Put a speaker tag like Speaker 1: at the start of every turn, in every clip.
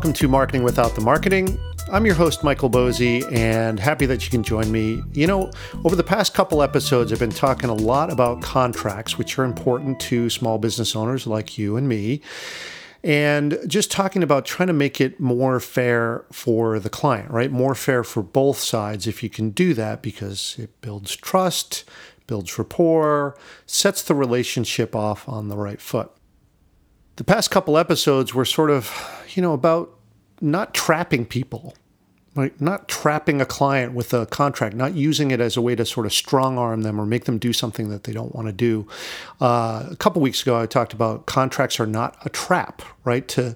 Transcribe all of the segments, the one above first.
Speaker 1: Welcome to Marketing Without the Marketing. I'm your host, Michael Boezi, and happy that you can join me. You know, over the past couple episodes, I've been talking a lot about contracts, which are important to small business owners like you and me, and just talking about trying to make it more fair for the client, right? More fair for both sides if you can do that because it builds trust, builds rapport, sets the relationship off on the right foot the past couple episodes were sort of, you know, about not trapping people, like not trapping a client with a contract, not using it as a way to sort of strong arm them or make them do something that they don't want to do. Uh, a couple weeks ago, I talked about contracts are not a trap, right? To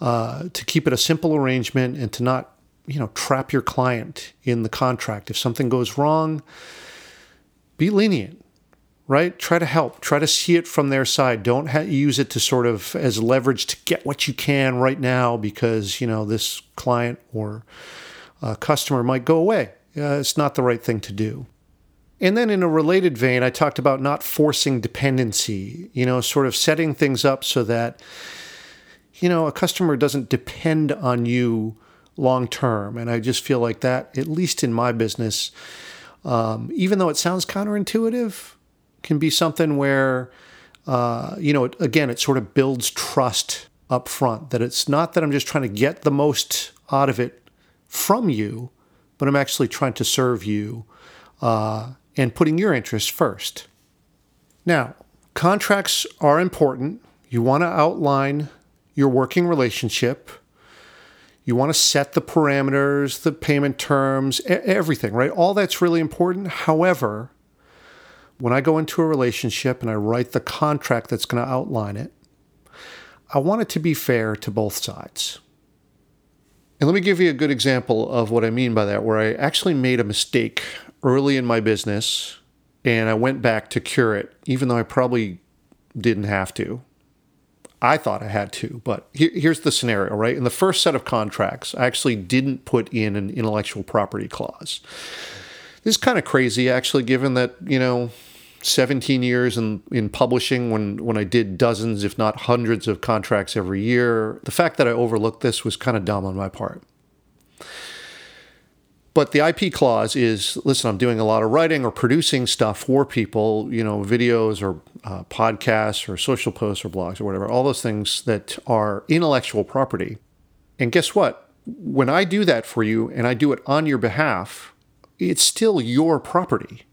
Speaker 1: uh, to keep it a simple arrangement and to not, you know, trap your client in the contract. If something goes wrong, be lenient right? Try to help. Try to see it from their side. Don't ha- use it to sort of as leverage to get what you can right now because you know this client or uh, customer might go away. Uh, it's not the right thing to do. And then in a related vein, I talked about not forcing dependency. You know, sort of setting things up so that you know a customer doesn't depend on you long term. And I just feel like that, at least in my business. Um, even though it sounds counterintuitive, can be something where, uh, you know, again, it sort of builds trust up front that it's not that I'm just trying to get the most out of it from you, but I'm actually trying to serve you uh, and putting your interests first. Now, contracts are important. You want to outline your working relationship. You want to set the parameters, the payment terms, everything, right? All that's really important. However, when I go into a relationship and I write the contract that's going to outline it, I want it to be fair to both sides. And let me give you a good example of what I mean by that, where I actually made a mistake early in my business and I went back to cure it, even though I probably didn't have to. I thought I had to, but here's the scenario, right? In the first set of contracts, I actually didn't put in an intellectual property clause. This is kind of crazy, actually, given that, you know, 17 years in, in publishing when, when I did dozens, if not hundreds of contracts every year. The fact that I overlooked this was kind of dumb on my part. But the IP clause is listen, I'm doing a lot of writing or producing stuff for people, you know, videos or uh, podcasts or social posts or blogs or whatever, all those things that are intellectual property. And guess what? When I do that for you and I do it on your behalf, it's still your property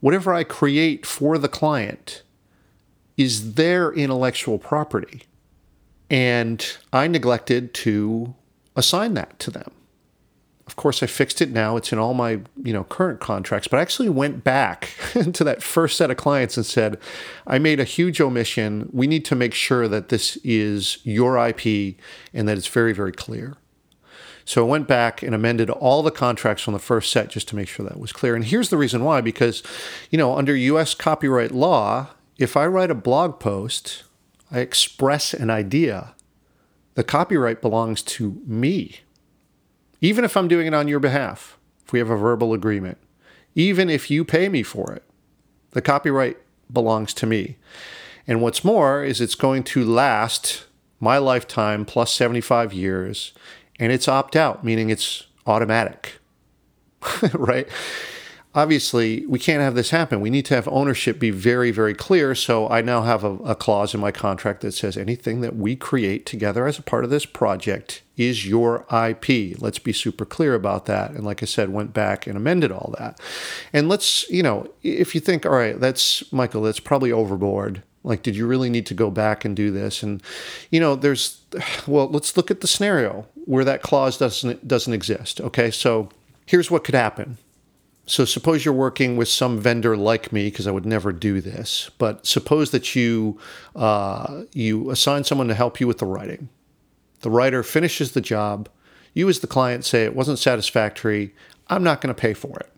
Speaker 1: whatever I create for the client is their intellectual property. And I neglected to assign that to them. Of course, I fixed it now. It's in all my, you know, current contracts, but I actually went back to that first set of clients and said, I made a huge omission. We need to make sure that this is your IP and that it's very, very clear. So I went back and amended all the contracts from the first set just to make sure that was clear. And here's the reason why because, you know, under US copyright law, if I write a blog post, I express an idea, the copyright belongs to me. Even if I'm doing it on your behalf, if we have a verbal agreement, even if you pay me for it, the copyright belongs to me. And what's more is it's going to last my lifetime plus 75 years and it's opt out, meaning it's automatic, right? Obviously, we can't have this happen. We need to have ownership be very, very clear. So I now have a, a, clause in my contract that says anything that we create together as a part of this project is your IP. Let's be super clear about that. And like I said, went back and amended all that. And let's, you know, if you think, all right, that's Michael, that's probably overboard. Like, did you really need to go back and do this? And, you know, there's, well, let's look at the scenario where that clause doesn't doesn't exist. Okay, so here's what could happen. So suppose you're working with some vendor like me, because I would never do this. But suppose that you uh, you assign someone to help you with the writing. The writer finishes the job. You, as the client, say it wasn't satisfactory. I'm not going to pay for it.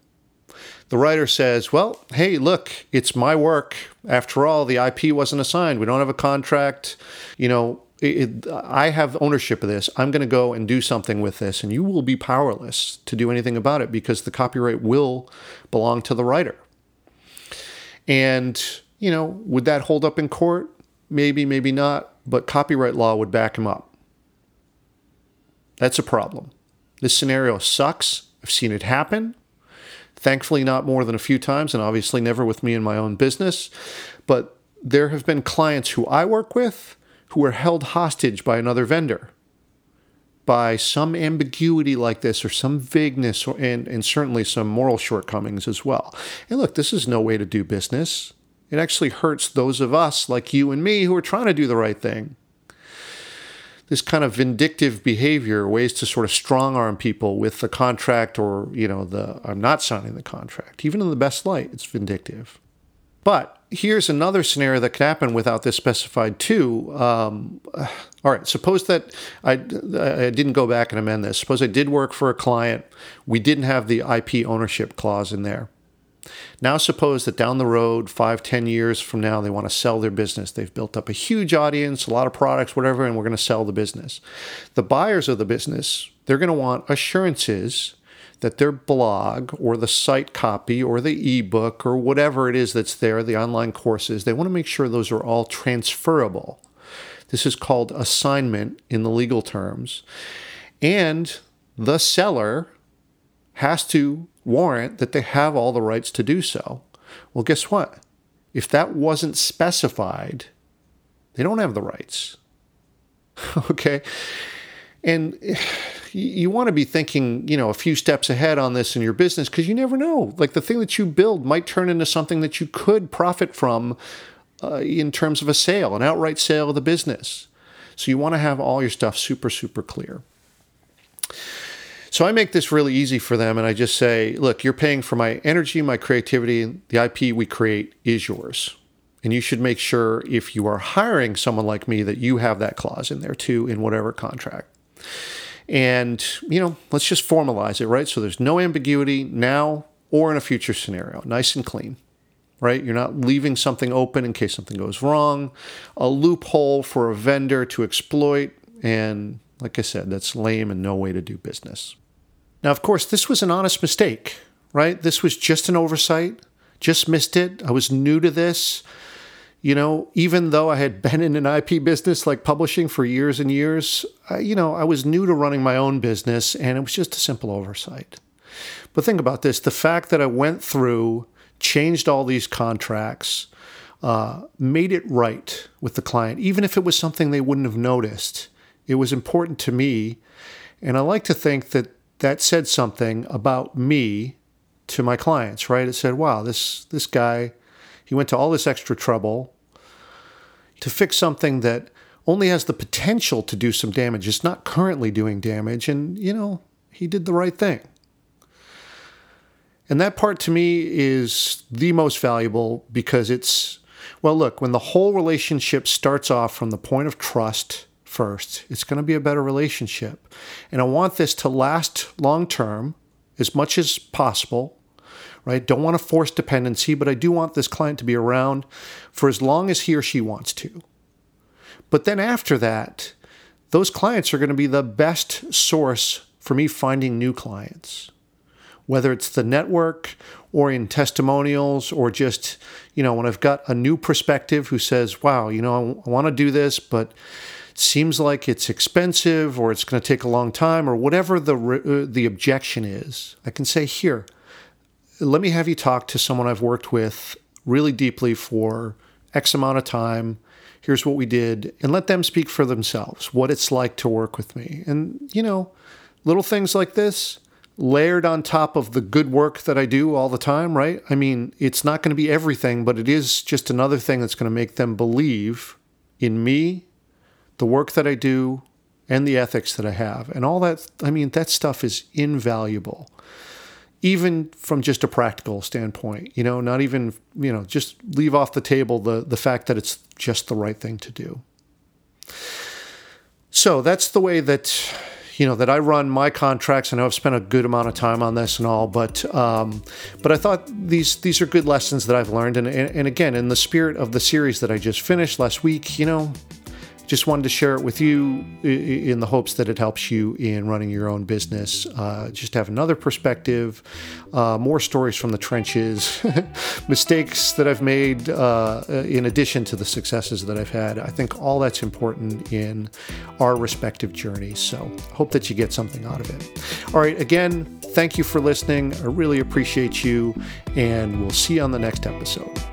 Speaker 1: The writer says, Well, hey, look, it's my work. After all, the IP wasn't assigned. We don't have a contract. You know, it, I have ownership of this. I'm going to go and do something with this, and you will be powerless to do anything about it because the copyright will belong to the writer. And, you know, would that hold up in court? Maybe, maybe not, but copyright law would back him up. That's a problem. This scenario sucks. I've seen it happen. Thankfully, not more than a few times, and obviously never with me in my own business. But there have been clients who I work with who were held hostage by another vendor by some ambiguity like this or some vagueness or, and, and certainly some moral shortcomings as well. And look, this is no way to do business. It actually hurts those of us like you and me who are trying to do the right thing. This kind of vindictive behavior, ways to sort of strong arm people with the contract or, you know, the I'm not signing the contract. Even in the best light, it's vindictive. But here's another scenario that could happen without this specified too. Um, all right, suppose that I, I didn't go back and amend this. Suppose I did work for a client. We didn't have the IP ownership clause in there. Now, suppose that down the road, five, ten years from now, they want to sell their business. They've built up a huge audience, a lot of products, whatever, and we're going to sell the business. The buyers of the business, they're going to want assurances that their blog or the site copy or the ebook or whatever it is that's there, the online courses, they want to make sure those are all transferable. This is called assignment in the legal terms. And the seller has to warrant that they have all the rights to do so. Well, guess what? If that wasn't specified, they don't have the rights. okay? And you want to be thinking, you know, a few steps ahead on this in your business because you never know. Like the thing that you build might turn into something that you could profit from uh, in terms of a sale, an outright sale of the business. So you want to have all your stuff super, super clear. So I make this really easy for them and I just say, look, you're paying for my energy, my creativity, the IP we create is yours. And you should make sure if you are hiring someone like me that you have that clause in there too in whatever contract. And, you know, let's just formalize it, right? So there's no ambiguity now or in a future scenario, nice and clean, right? You're not leaving something open in case something goes wrong, a loophole for a vendor to exploit. And like I said, that's lame and no way to do business. Now, of course, this was an honest mistake, right? This was just an oversight, just missed it. I was new to this you know, even though I had been in an IP business like publishing for years and years, I, you know, I was new to running my own business and it was just a simple oversight. But think about this the fact that I went through, changed all these contracts, uh, made it right with the client, even if it was something they wouldn't have noticed, it was important to me. And I like to think that that said something about me to my clients, right? It said, wow, this, this guy he went to all this extra trouble to fix something that only has the potential to do some damage. It's not currently doing damage. And, you know, he did the right thing. And that part to me is the most valuable because it's, well, look, when the whole relationship starts off from the point of trust first, it's going to be a better relationship. And I want this to last long term as much as possible right? Don't want to force dependency, but I do want this client to be around for as long as he or she wants to. But then after that, those clients are going to be the best source for me finding new clients. Whether it's the network or in testimonials or just, you know, when I've got a new perspective who says, wow, you know, I want to do this, but it seems like it's expensive or it's going to take a long time or whatever the, uh, the objection is, I can say, here, let me have you talk to someone I've worked with really deeply for X amount of time. Here's what we did, and let them speak for themselves what it's like to work with me. And, you know, little things like this layered on top of the good work that I do all the time, right? I mean, it's not going to be everything, but it is just another thing that's going to make them believe in me, the work that I do, and the ethics that I have. And all that, I mean, that stuff is invaluable even from just a practical standpoint, you know, not even, you know, just leave off the table the, the fact that it's just the right thing to do. So that's the way that, you know, that I run my contracts. I know I've spent a good amount of time on this and all, but, um, but I thought these, these are good lessons that I've learned. And, and, and again, in the spirit of the series that I just finished last week, you know, just wanted to share it with you in the hopes that it helps you in running your own business. Uh, just have another perspective, uh, more stories from the trenches, mistakes that I've made uh, in addition to the successes that I've had. I think all that's important in our respective journeys. So, hope that you get something out of it. All right, again, thank you for listening. I really appreciate you, and we'll see you on the next episode.